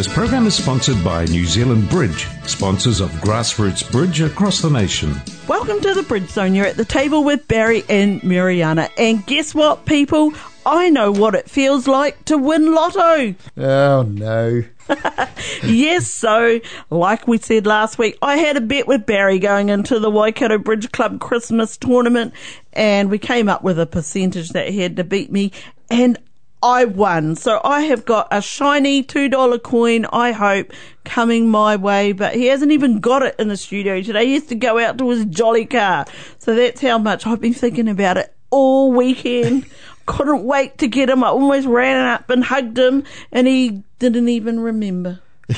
This program is sponsored by New Zealand Bridge, sponsors of Grassroots Bridge across the nation. Welcome to the Bridge Zone. You're at the table with Barry and Mariana. And guess what, people? I know what it feels like to win lotto. Oh no. yes, so like we said last week, I had a bet with Barry going into the Waikato Bridge Club Christmas tournament, and we came up with a percentage that he had to beat me, and I won. So I have got a shiny $2 coin, I hope, coming my way, but he hasn't even got it in the studio today. He has to go out to his jolly car. So that's how much I've been thinking about it all weekend. Couldn't wait to get him. I almost ran up and hugged him and he didn't even remember.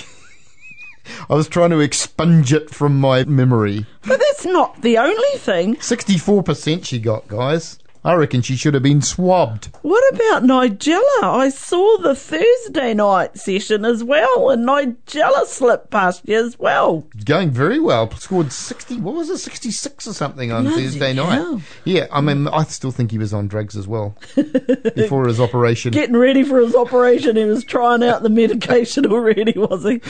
I was trying to expunge it from my memory. But that's not the only thing. 64% she got, guys. I reckon she should have been swabbed. What about Nigella? I saw the Thursday night session as well, and Nigella slipped past you as well. Going very well. Scored 60, what was it, 66 or something on Bloody Thursday hell. night. Yeah, I mean, I still think he was on drugs as well before his operation. Getting ready for his operation, he was trying out the medication already, was he?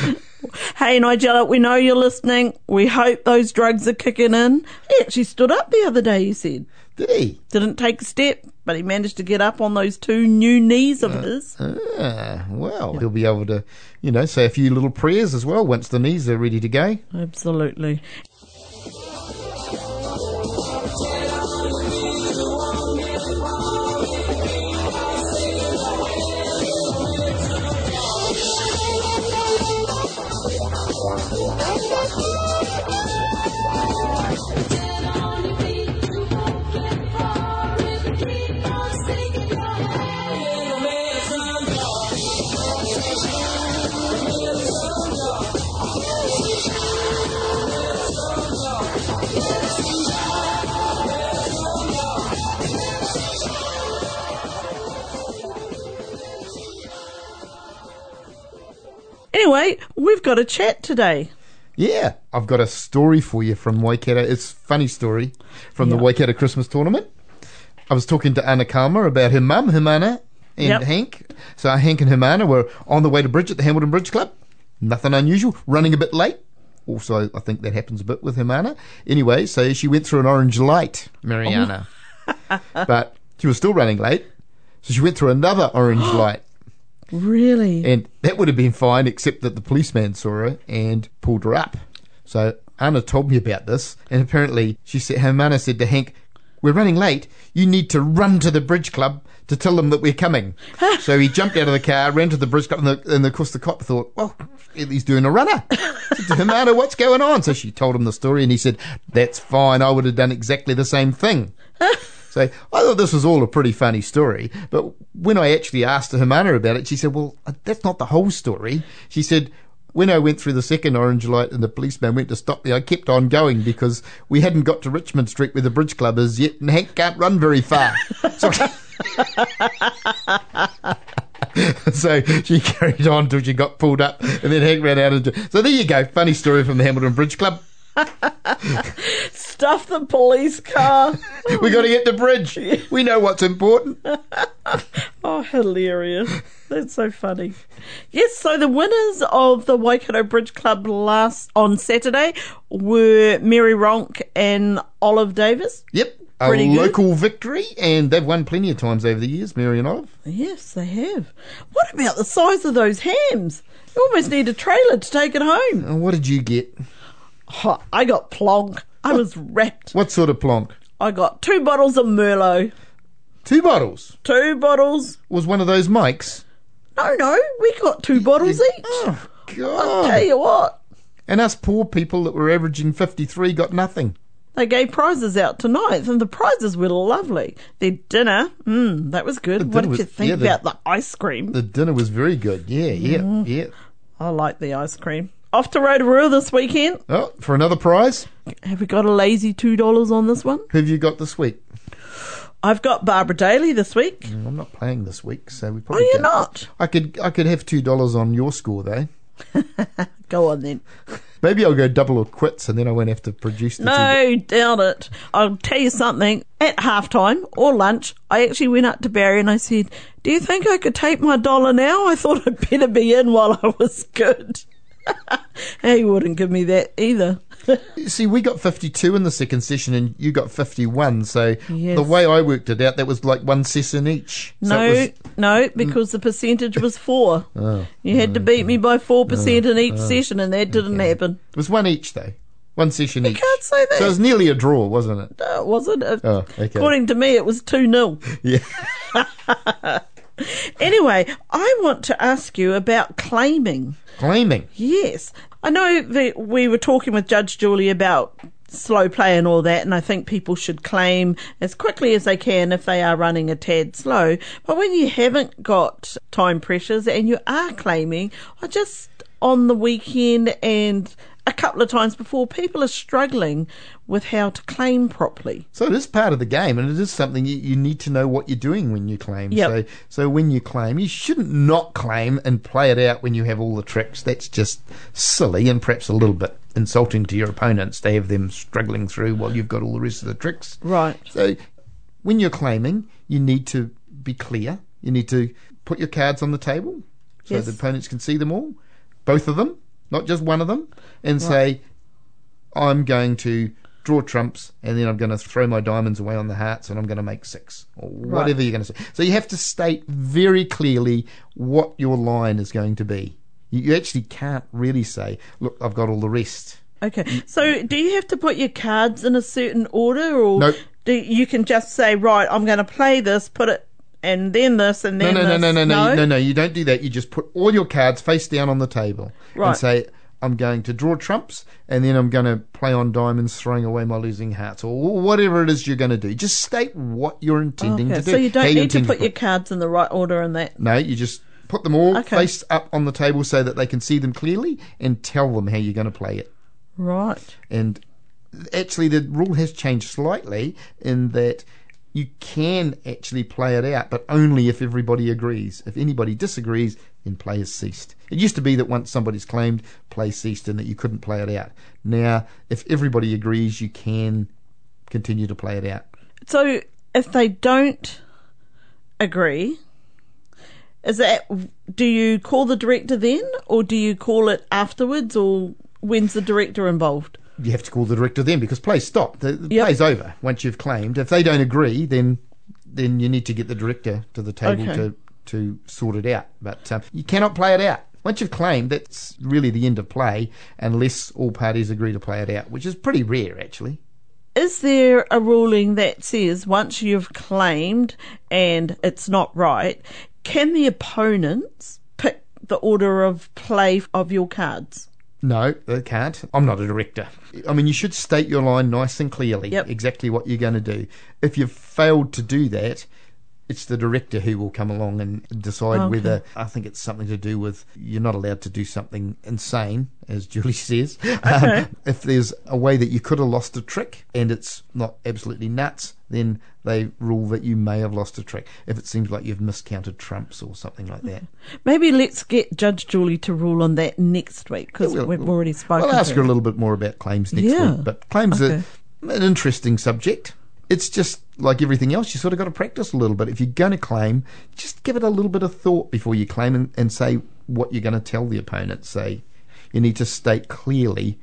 Hey, Nigella, we know you're listening. We hope those drugs are kicking in. He actually stood up the other day, you said. Did he? Didn't take a step, but he managed to get up on those two new knees of his. Ah, well, he'll be able to, you know, say a few little prayers as well once the knees are ready to go. Absolutely. Anyway, we've got a chat today. Yeah, I've got a story for you from Waikato. It's a funny story from the Waikato Christmas tournament. I was talking to Anna Kalma about her mum, Himana, and Yep. Hank. So Hank and Himana were on the way to Bridge at the Hamilton Bridge Club. Nothing unusual. Running a bit late. Also, I think that happens a bit with Himana. Anyway, so she went through an orange light, Mariana. but she was still running late. So she went through another orange light. Really? And that would have been fine, except that the policeman saw her and pulled her up. So Anna told me about this, and apparently she said, Hermana said to Hank, "We're running late. You need to run to the bridge club to tell them that we're coming." so he jumped out of the car, ran to the bridge club, and, the, and of course the cop thought, "Well, he's doing a runner." said to Hermana, "What's going on?" So she told him the story, and he said, "That's fine. I would have done exactly the same thing." So I thought this was all a pretty funny story, but when I actually asked Hermana about it, she said, "Well, uh, that's not the whole story." She said, "When I went through the second orange light and the policeman went to stop me, I kept on going because we hadn't got to Richmond Street where the bridge club is yet, and Hank can't run very far." So, so she carried on till she got pulled up, and then Hank ran out of. So there you go, funny story from the Hamilton Bridge Club. Stuff the police car. We got to get the bridge. We know what's important. Oh, hilarious. That's so funny. Yes, so the winners of the Waikato Bridge Club last on Saturday were Mary Ronk and Olive Davis. Yep. A Pretty good. local victory, and they've won plenty of times over the years, Mary and Olive. Yes, they have. What about the size of those hams? You almost need a trailer to take it home. And what did you get? Oh, I got plonk. I was wrapped. What sort of plonk? I got two bottles of Merlot. Two bottles. Two bottles. Was one of those mics? No, no, we got two bottles each. Oh, I'll tell you what, And us poor people that were averaging 53 got nothing. they gave prizes out tonight, and the prizes were lovely. Their dinner, mm, that was good. What did was- you think yeah, the- about the ice cream? The dinner was very good. Yeah, yeah, Mm-hmm. yeah. I like the ice cream. Off to Rotorua this weekend. Oh, for another prize? Have we got a lazy $2 on this one? Who have you got this week? I've got Barbara Daly this week. Mm, I'm not playing this week, so we probably. Oh, you're don't- not? I could I could have two dollars on your score though. Go on then. Maybe I'll go double or quits, and then I won't have to produce the two. No, doubt it. I'll tell you something. At halftime or lunch, I actually went up to Barry and I said, Do you think I could take my dollar now? I thought I'd better be in while I was good. he wouldn't give me that either. See, we got 52 in the second session, and you got 51. So Yes. the way I worked it out, that was like one session each. So no, it no, because the percentage was four. Oh, you had to beat me by 4% in each session, and that didn't happen. it was one each though, one session each. I can't say that. So it was nearly a draw, wasn't it? No, it wasn't. Uh, Oh, okay. According to me, it was 2 0. Yeah. Anyway, I want to ask you about claiming. Claiming. Yes. I know that we were talking with Judge Julie about slow play and all that, and I think people should claim as quickly as they can if they are running a tad slow. But when you haven't got time pressures and you are claiming, I just on the weekend and a couple of times before, people are struggling with how to claim properly. So it is part of the game, and it is something you, you need to know what you're doing when you claim. Yep. So, so when you claim, you shouldn't not claim and play it out when you have all the tricks. That's just silly and perhaps a little bit insulting to your opponents to have them struggling through while you've got all the rest of the tricks. Right. So when you're claiming, you need to be clear. You need to put your cards on the table so Yes. the opponents can see them all, both of them, not just one of them, and say, I'm going to draw trumps and then I'm going to throw my diamonds away on the hearts and I'm going to make six or whatever you're going to say. So you have to state very clearly what your line is going to be. You actually can't really say, look, I've got all the rest. Okay. So do you have to put your cards in a certain order or Nope. do you can just say, right, I'm going to play this, put it and then this and No, then no, no, this? no, no, no, no, no. You don't do that. You just put all your cards face down on the table Right. and say, "I'm going to draw trumps, and then I'm going to play on diamonds, throwing away my losing hearts, or whatever it is you're going to do." Just state what you're intending Okay, to do. so you don't need to intend put your cards in the right order and that. No, you just put them all Okay. face up on the table so that they can see them clearly, and tell them how you're going to play it. Right. And actually, the rule has changed slightly in that you can actually play it out, but only if everybody agrees. If anybody disagrees, then play has ceased. It used to be that once somebody's claimed, play ceased and that you couldn't play it out. Now, if everybody agrees, you can continue to play it out. So if they don't agree, is that do you call the director then or do you call it afterwards or when's the director involved? You have to call the director then because play stopped. The, the Yep. play's over once you've claimed. If they don't agree, then then you need to get the director to the table Okay. to to sort it out. But um, you cannot play it out. Once you've claimed, that's really the end of play, unless all parties agree to play it out, which is pretty rare, actually. Is there a ruling that says once you've claimed and it's not right, can the opponents pick the order of play of your cards? No, they can't. I'm not a director. I mean, you should state your line nice and clearly, Yep. exactly what you're going to do. If you've failed to do that, it's the director who will come along and decide Okay. whether I think it's something to do with you're not allowed to do something insane, as Julie says. Um, if there's a way that you could have lost a trick and it's not absolutely nuts, then they rule that you may have lost a trick. If it seems like you've miscounted trumps or something like that. Maybe let's get Judge Julie to rule on that next week because We'll- we've already spoken. I'll ask her a little bit more about claims next Yeah. week. But claims Okay. are an interesting subject. It's just like everything else, you sort of got to practice a little bit. If you're going to claim, just give it a little bit of thought before you claim and, and say what you're going to tell the opponent. Say, you need to state clearly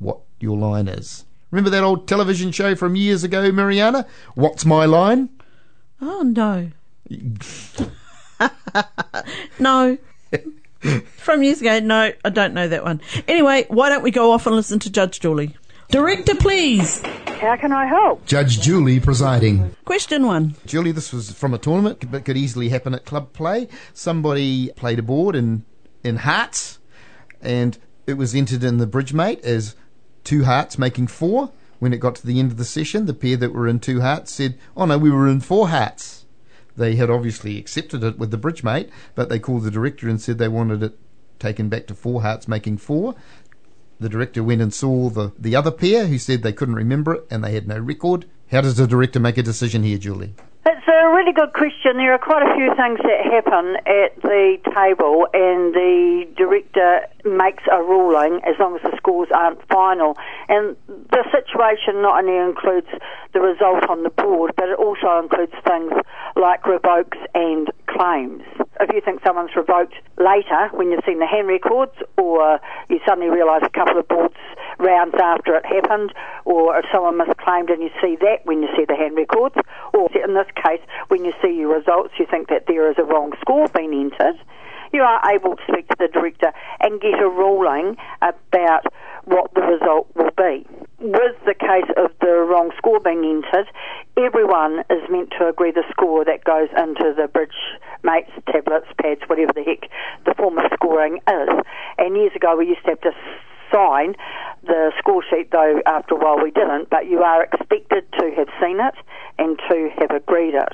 what your line is. Remember that old television show from years ago, Mariana? What's my line? Oh no. no. From years ago, no, I don't know that one. Anyway, why don't we go off and listen to Judge Julie? Director, please. How can I help? Judge Julie presiding. Question one. Julie, this was from a tournament, but could easily happen at club play. Somebody played a board in in hearts, and it was entered in the Bridgemate as two hearts making four. When it got to the end of the session, the pair that were in two hearts said, "Oh no, we were in four hearts." They had obviously accepted it with the Bridgemate, but they called the director and said they wanted it taken back to four hearts making four. The director went and saw the, the other pair who said they couldn't remember it and they had no record. How does the director make a decision here, Julie? Really good question. There are quite a few things that happen at the table, and the director makes a ruling as long as the scores aren't final. And the situation not only includes the result on the board, but it also includes things like revokes and claims. If you think someone's revoked later when you've seen the hand records, or you suddenly realise a couple of boards rounds after it happened, or if someone misclaimed and you see that when you see the hand records, or in this case, when you see your results, you think that there is a wrong score being entered, you are able to speak to the director and get a ruling about what the result will be. With the case of the wrong score being entered, everyone is meant to agree the score that goes into the bridge mates, tablets, pads, whatever the heck the form of scoring is. And years ago we used to have to sign the score sheet, though after a while we didn't, but you are expected to have seen it and to have agreed it.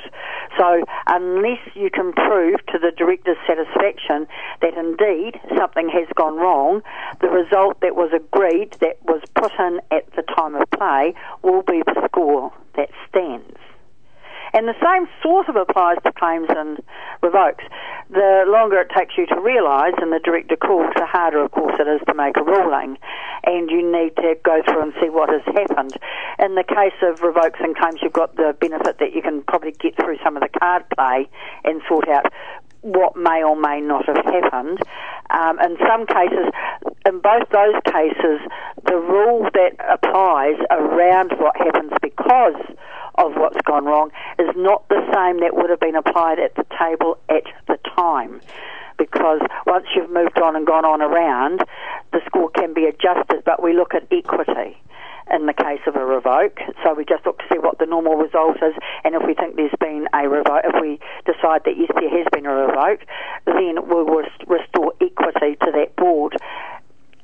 So unless you can prove to the director's satisfaction that indeed something has gone wrong, the result that was agreed, that was put in at the time of play, will be the score that stands. And the same sort of applies to claims and revokes. The longer it takes you to realise and the director calls, the harder, of course, it is to make a ruling. And you need to go through and see what has happened. In the case of revokes and claims, you've got the benefit that you can probably get through some of the card play and sort out what may or may not have happened. Um, in some cases, in both those cases, the rule that applies around what happens because of what's gone wrong is not the same that would have been applied at the table at the time. Because once you've moved on and gone on around, the score can be adjusted, but we look at equity in the case of a revoke. So we just look to see what the normal result is, and if we think there's been a revoke, if we decide that yes, there has been a revoke, then we'll restore equity to that board.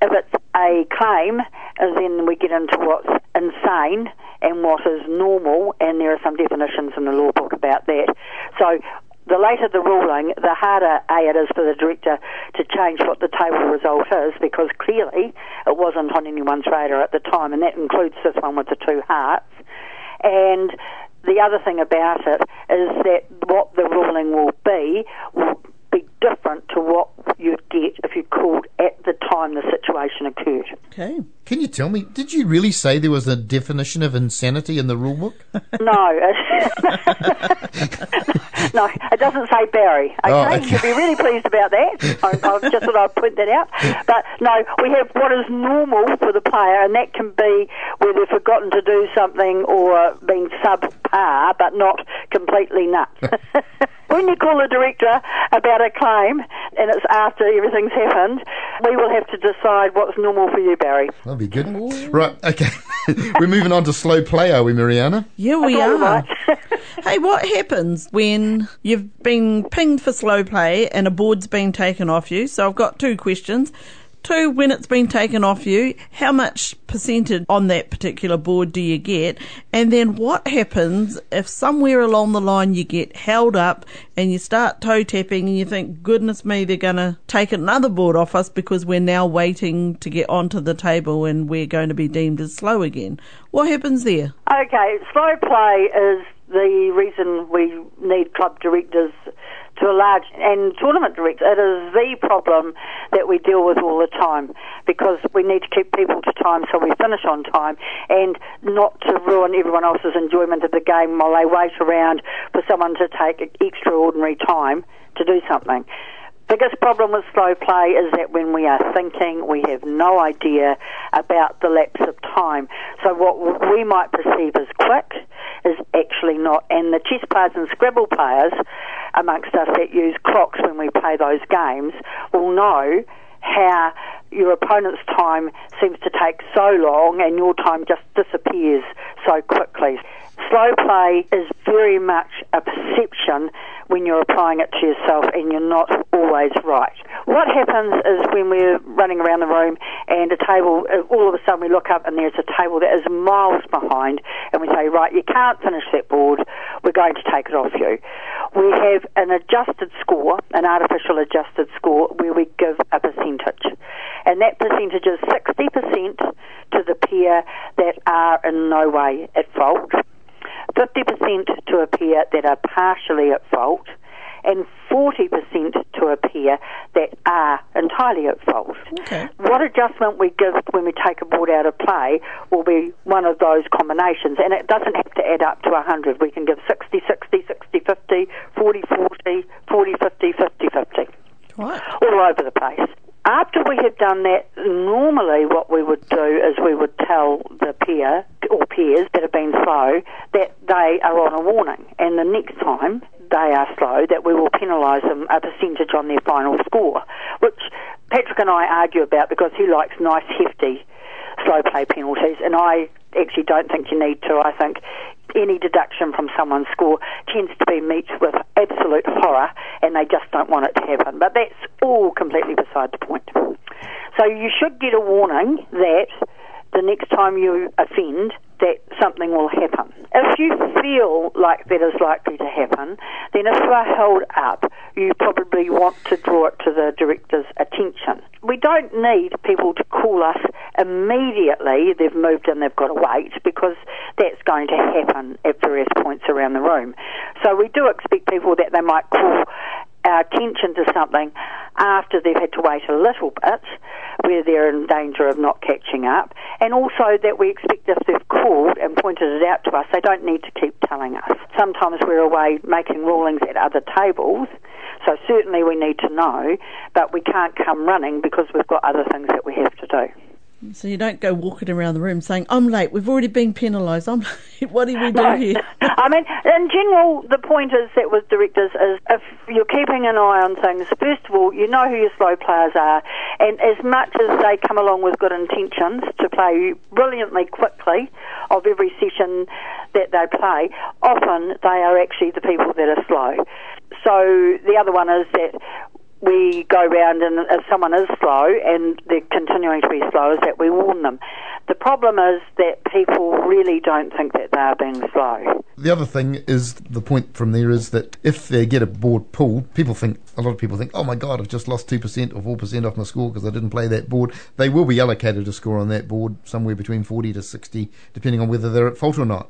If it's a claim, then we get into what's insane and what is normal, and there are some definitions in the law book about that. So the later the ruling, the harder A it is for the director to change what the table result is because clearly it wasn't on anyone's radar at the time, and that includes this one with the two hearts. And the other thing about it is that what the ruling will be will be different to what you'd get if you called at the time the situation occurred. Okay. Can you tell me, did you really say there was a definition of insanity in the rule book? No. no, it doesn't say Barry. Okay, Oh, okay. you'll be really pleased about that. I, I just thought I'd point that out. But no, we have what is normal for the player, and that can be where they've forgotten to do something or been subpar, but not completely nuts. When you call the director about a claim, and it's after everything's happened, we will have to decide what's normal for you, Barry. That'll be good. Right, okay. We're moving on to slow play, are we, Mariana? Yeah, we All are. right. hey, what happens when you've been pinged for slow play and a board's been taken off you? So I've got two questions. Two, when it's been taken off you, how much percentage on that particular board do you get? And then what happens if somewhere along the line you get held up and you start toe tapping and you think, goodness me, they're going to take another board off us because we're now waiting to get onto the table and we're going to be deemed as slow again. What happens there? Okay, slow play is the reason we need club directors to a large and tournament directors. It is the problem that we deal with all the time because we need to keep people to time so we finish on time and not to ruin everyone else's enjoyment of the game while they wait around for someone to take extraordinary time to do something biggest problem with slow play is that when we are thinking, we have no idea about the lapse of time. So what we might perceive as quick is actually not. And the chess players and Scrabble players amongst us that use clocks when we play those games will know how your opponent's time seems to take so long and your time just disappears so quickly. Slow play is very much a perception when you're applying it to yourself and you're not always right. What happens is when we're running around the room and a table, uh, all of a sudden we look up and there's a table that is miles behind and we say, right, you can't finish that board, we're going to take it off you. We have an adjusted score, an artificial adjusted score, where we give a percentage. And that percentage is 60% to the pair that are in no way at fault. 50% to appear that are partially at fault, and 40% to appear that are entirely at fault. Okay. What adjustment we give when we take a board out of play will be one of those combinations, and it doesn't have to add up to 100. We can give 60 60, 60 50, 40 40, 40 50, 50 50 Right. all over the place. After we had done that, normally what we would do is we would tell the peer or peers that have been slow that they are on a warning, and the next time they are slow, that we will penalise them a percentage on their final score, which Patrick and I argue about because he likes nice, hefty slow play penalties, and I actually don't think you need to. I think any deduction from someone's score tends to be met with absolute horror, and they just don't want it to happen. But that's all completely beside the point. So you should get a warning that the next time you offend, that something will happen. If you feel like that is likely to happen, then if you are held up, you probably want to draw it to the director's attention. We don't need people to call us immediately, they've moved and they've got to wait, because that's going to happen at various points around the room. So we do expect people that they might call Uh, our attention to something after they've had to wait a little bit, where they're in danger of not catching up, and also that we expect if they've called and pointed it out to us, they don't need to keep telling us. Sometimes we're away making rulings at other tables, so certainly we need to know, but we can't come running because we've got other things that we have to do. So you don't go walking around the room saying, I'm late, we've already been penalised, I'm late, what do we do No. here? I mean, in general, the point is that with directors is if you're keeping an eye on things, first of all, you know who your slow players are, and as much as they come along with good intentions to play brilliantly quickly of every session that they play, often they are actually the people that are slow. So the other one is that we go round and if someone is slow and they're continuing to be slow, is that we warn them. The problem is that people really don't think that they are being slow. The other thing is the point from there is that if they get a board pulled, people think a lot of people think, oh my god, I've just lost two percent or four percent off my score because I didn't play that board. They will be allocated a score on that board somewhere between forty to sixty, depending on whether they're at fault or not.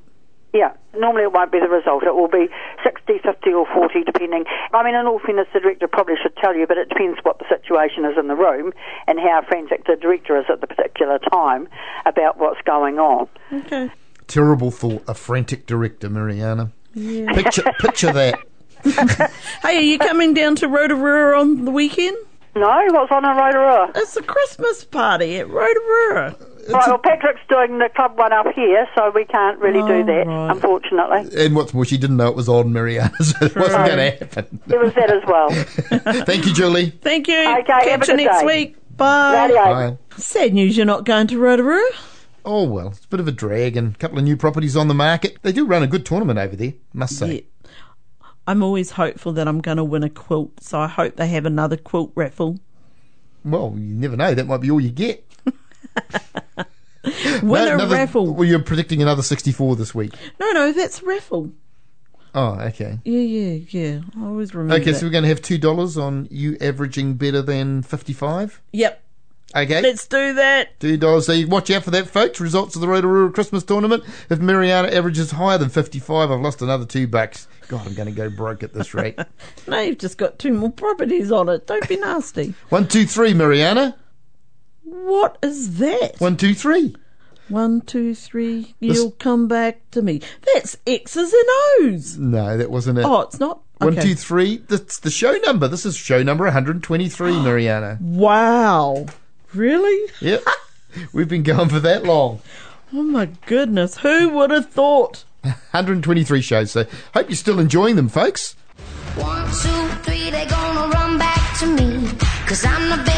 Yeah, normally it won't be the result. It will be 60, 50 or 40 depending. I mean, in all fairness, the director probably should tell you, but it depends what the situation is in the room and how frantic the director is at the particular time about what's going on. Okay. Terrible thought, a frantic director, Mariana. Yeah. Picture, picture that. Hey, are you coming down to Rotorua on the weekend? No, what's on a Rotorua? It's a Christmas party at Rotorua. Right, well, Patrick's doing the club one up here, so we can't really do Oh, that, right. unfortunately. And what's more, she didn't know it was on Mariana, so it wasn't going to happen. It was that as well. Thank you, Julie. Thank you. Okay, have a Catch you next day. week. Bye. Bye. Sad news you're not going to Rotorua. Oh well, it's a bit of a drag and a couple of new properties on the market. They do run a good tournament over there, must say. Yeah. I'm always hopeful that I'm going to win a quilt, so I hope they have another quilt raffle. Well, you never know. That might be all you get. Win No, a another- raffle. Well, you're predicting another 64 this week. No, no, that's raffle. Oh, okay. Yeah, yeah, yeah. I always remember. Okay, that. so we're going to have two dollars on you averaging better than fifty-five. Yep, Okay, let's do that. two dollars. So you watch out for that, folks. Results of the Rotorua Christmas tournament. If Mariana averages higher than fifty-five, I've lost another two bucks. God, I'm going to go broke at this rate. No, you've just got two more properties on it. Don't be nasty. One, two, three, Mariana. What is that? One, two, three. One, two, three. You'll come back to me. That's X's and O's. No, that wasn't it. Oh, it's not. One, Okay. two, three. That's the show number. This is show number 123, Mariana. Wow. Really? Yep. We've been going for that long. Oh my goodness. Who would have thought? 123 shows. So hope you're still enjoying them, folks. One, two, three, they gonna run back to me. Cause I'm the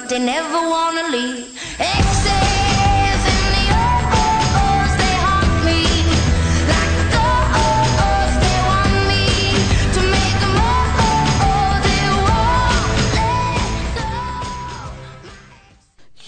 but they never wanna leave. Excess and the oh-oh-ohs, they haunt me. Like oh-oh-ohs, they want me to make 'em oh-oh-oh, they won't let go.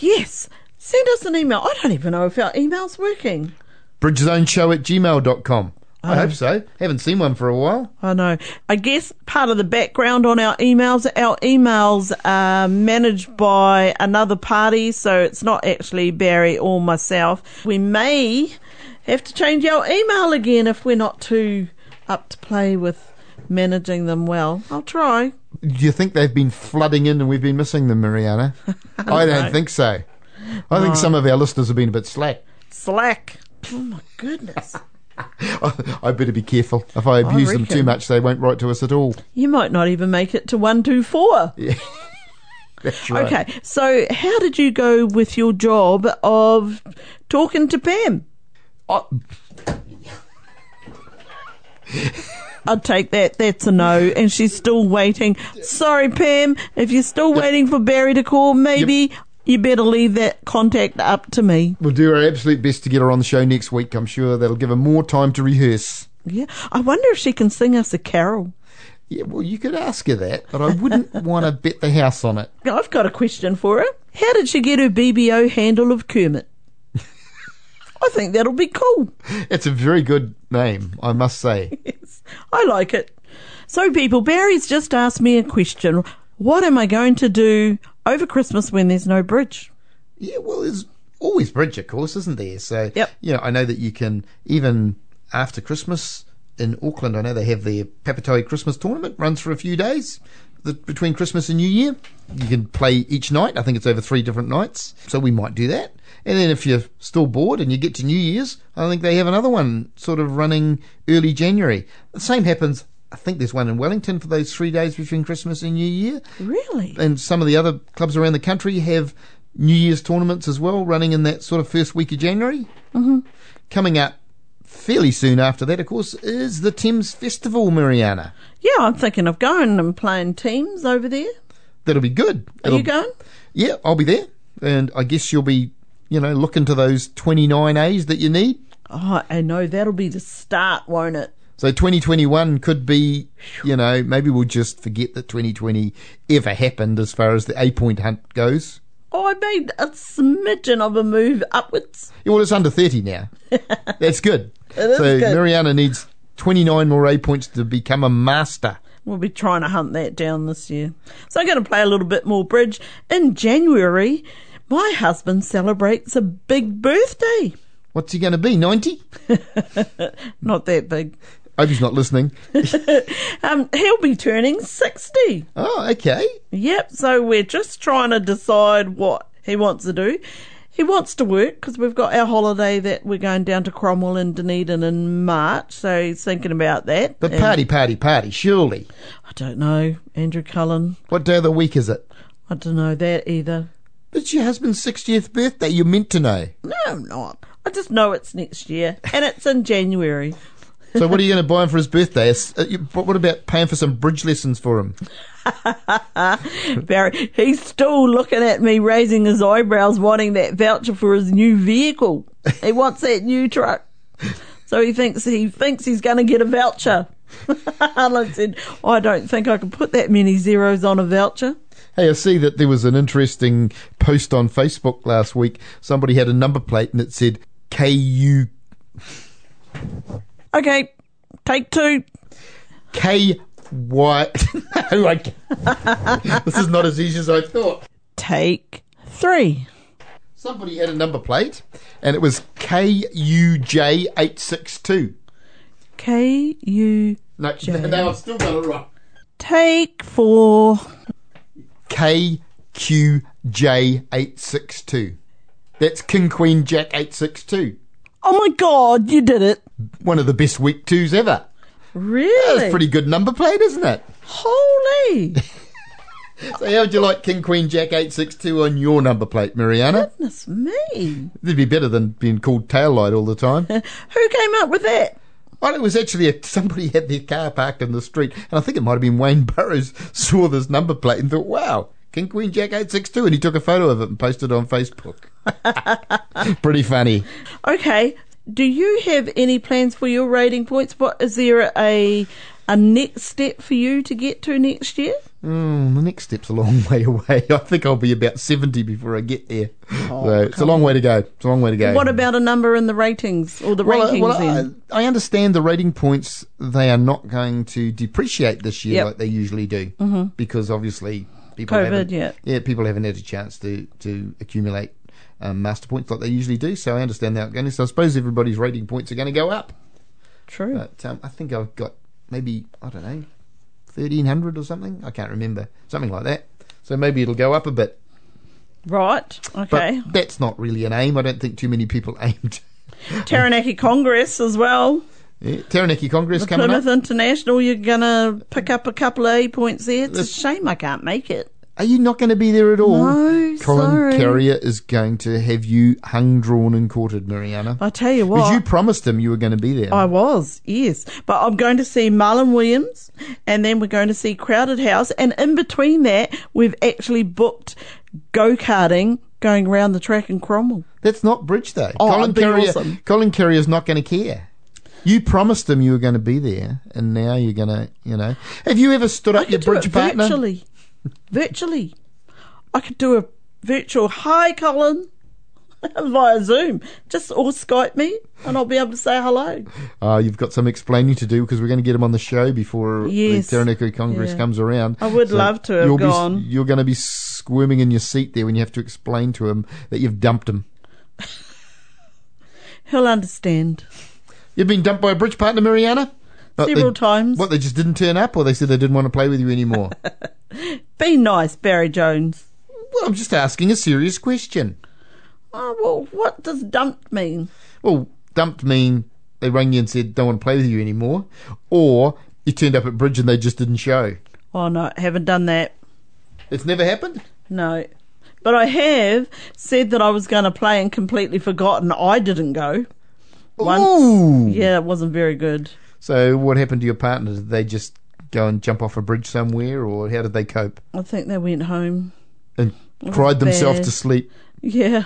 Yes. Send us an email. I don't even know if our email's working. Bridgezone at gmail.com. I hope so. Haven't seen one for a while. I know. I guess part of the background on our emails, our emails are managed by another party, so it's not actually Barry or myself. We may have to change our email again if we're not too up to play with managing them well. I'll try. Do you think they've been flooding in and we've been missing them, Mariana? I don't know. think so. I think some of our listeners have been a bit slack. Slack. Oh my goodness. I better be careful. If I abuse them too much, they won't write to us at all. You might not even make it to 124. That's right. Okay, so how did you go with your job of talking to Pam? Oh, I'd take that. That's a no. And she's still waiting. Sorry, Pam. If you're still waiting for Barry to call, maybe you better leave that contact up to me. we'll do our absolute best to get her on the show next week. I'm sure that'll give her more time to rehearse. Yeah. I wonder if she can sing us a carol. Yeah, well, you could ask her that, but I wouldn't want to bet the house on it. I've got a question for her. How did she get her BBO handle of Kermit? I think that'll be cool. It's a very good name, I must say. Yes, I like it. So, people, Barry's just asked me a question. What am I going to do over Christmas when there's no bridge? Yeah, well, there's always bridge, of course, isn't there? So, Yep. you know, I know that you can, even after Christmas in Auckland, I know they have their Papatoi Christmas tournament, runs for a few days the, between Christmas and New Year. You can play each night. I think it's over three different nights. So we might do that. And then if you're still bored and you get to New Year's, I think they have another one sort of running early January. The same happens. I think there's one in Wellington for those three days between Christmas and New Year Really? and some of the other clubs around the country have New Year's tournaments as well, running in that sort of first week of January. Mm-hmm. Coming up fairly soon after that, of course, is the Thames Festival, Mariana. Yeah, I'm thinking of going and playing teams over there. That'll be good. Are It'll- you going? Yeah, I'll be there, and I guess you'll be, you know, looking to those 29 A's that you need. Oh, I know that'll be the start, won't it? So 2021 could be, you know, maybe we'll just forget that 2020 ever happened as far as the A point hunt goes. Oh, I made a smidgen of a move upwards. Yeah, well, it's under 30 now. That's good. It is so good. Mariana needs 29 more A points to become a master. We'll be trying to hunt that down this year. So I'm going to play a little bit more bridge. In January, my husband celebrates a big birthday. What's he going to be? 90? Not that big. I hope he's not listening. Um, he'll be turning 60. Oh, okay. Yep, so we're just trying to decide what he wants to do. He wants to work because we've got our holiday that we're going down to Cromwell and Dunedin in March, so he's thinking about that. But And party, party, party, surely. I don't know, Andrew Cullen. What day of the week is it? I don't know that either. It's your husband's 60th birthday. You're meant to know. No, I'm not. I just know it's next year, and it's in January. So what are you going to buy him for his birthday? Uh, What about paying for some bridge lessons for him? Barry, he's still looking at me, raising his eyebrows, wanting that voucher for his new vehicle. He wants that new truck, so he thinks he thinks he's going to get a voucher. I said, I don't think I can put that many zeros on a voucher. Hey, I see that there was an interesting post on Facebook last week. Somebody had a number plate and it said KU Okay, take two. K Y. no, I this is not as easy as I thought. Take three. Somebody had a number plate, and it was KUJ eight six two. K U. No, J. no, I've still got it wrong. Take four. KQJ eight six two. That's King Queen Jack eight six two. Oh my God, you did it! One of the best weak twos ever. Really? That's a pretty good number plate, isn't it? Holy So how would you like King Queen Jack eight six two on your number plate, Mariana? goodness me! It'd be better than being called tail light all the time. Who came up with that? Well, it was actually a, somebody had their car parked in the street, and I think it might have been Wayne Burrows saw this number plate and thought, "Wow, King Queen Jack 862, and he took a photo of it and posted it on Facebook. Pretty funny. Okay. Do you have any plans for your rating points? What is there a a next step for you to get to next year? Mm, the next step's a long way away. I think I'll be about 70 before I get there. so it's a long way to go. It's a long way to go. What about a number in the ratings or the well, uh, rankings well? I, I understand the rating points, they are not going to depreciate this year Yep. like they usually do. Mm-hmm. Because obviously people COVID, haven't, yeah. yeah, people haven't had a chance to, to accumulate um, master points like they usually do. So I understand that going. So I suppose everybody's rating points are going to go up. True. But um, I think I've got maybe, I don't know, 1300 or something. I can't remember. Something like that. So maybe it'll go up a bit. right. Okay. But that's not really an aim. I don't think too many people aimed. Taranaki Congress as well. Yeah. Taranaki Congress The coming Plymouth up. International, you're going to pick up a couple of A points there. It's a shame I can't make it. Are you not going to be there at all? No, Colin sorry. Carrier is going to have you hung, drawn, and quartered, Mariana. I tell you Because what. you promised him you were going to be there. I was, yes. But I'm going to see Marlon Williams and then we're going to see Crowded House. And in between that, we've actually booked go karting going around the track in Cromwell. That's not bridge day. Oh, Colin Carrier. awesome. Colin Carrier's not going to care. You promised them you were going to be there, and now you're going to, you know. Have you ever stood I up your bridge partner? virtually. virtually. I could do a virtual hi, Colin, via Zoom. Just or Skype me and I'll be able to say hello. Uh, you've got some explaining to do because we're going to get him on the show before Yes. the Taranaki Congress Yeah. comes around. I would love to have you'll gone. Be, you're going to be squirming in your seat there when you have to explain to him that you've dumped him. He'll understand. You've been dumped by a bridge partner, Mariana? What, Several they- times. What, they just didn't turn up or they said they didn't want to play with you anymore? Be nice, Barry Jones. well, I'm just asking a serious question. Oh, well, what does dumped mean? Well, dumped mean they rang you and said don't want to play with you anymore, or you turned up at bridge and they just didn't show. Oh, no, haven't done that. It's never happened. No. But I have said that I was going to play and completely forgotten I didn't go. Once. Ooh. Yeah, it wasn't very good. So what happened to your partner? Did they just go and jump off a bridge somewhere, or how did they cope I think they went home. and cried themselves bad. to sleep? Yeah.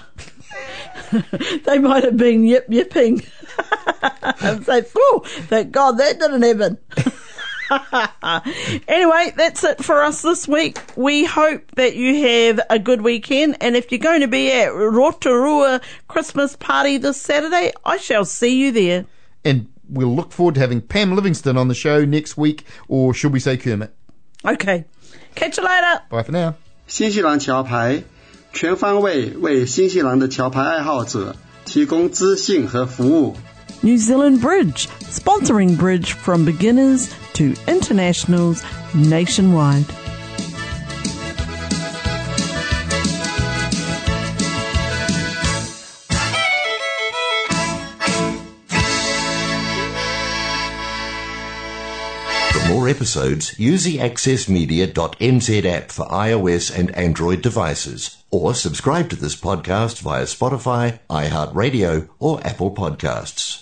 they might have been yip yipping. and say, oh, thank God that didn't happen. anyway, that's it for us this week. We hope that you have a good weekend. And if you're going to be at Rotorua Christmas party this Saturday, I shall see you there. And we'll look forward to having Pam Livingston on the show next week, or should we say Kermit? Okay. Catch you later. Bye for now. 新西兰桥牌全方位为新西兰的桥牌爱好者提供资讯和服务。 New Zealand Bridge, sponsoring bridge from beginners to internationals nationwide. For more episodes, use the accessmedia.nz app for iOS and Android devices, or subscribe to this podcast via Spotify, iHeartRadio, or Apple Podcasts.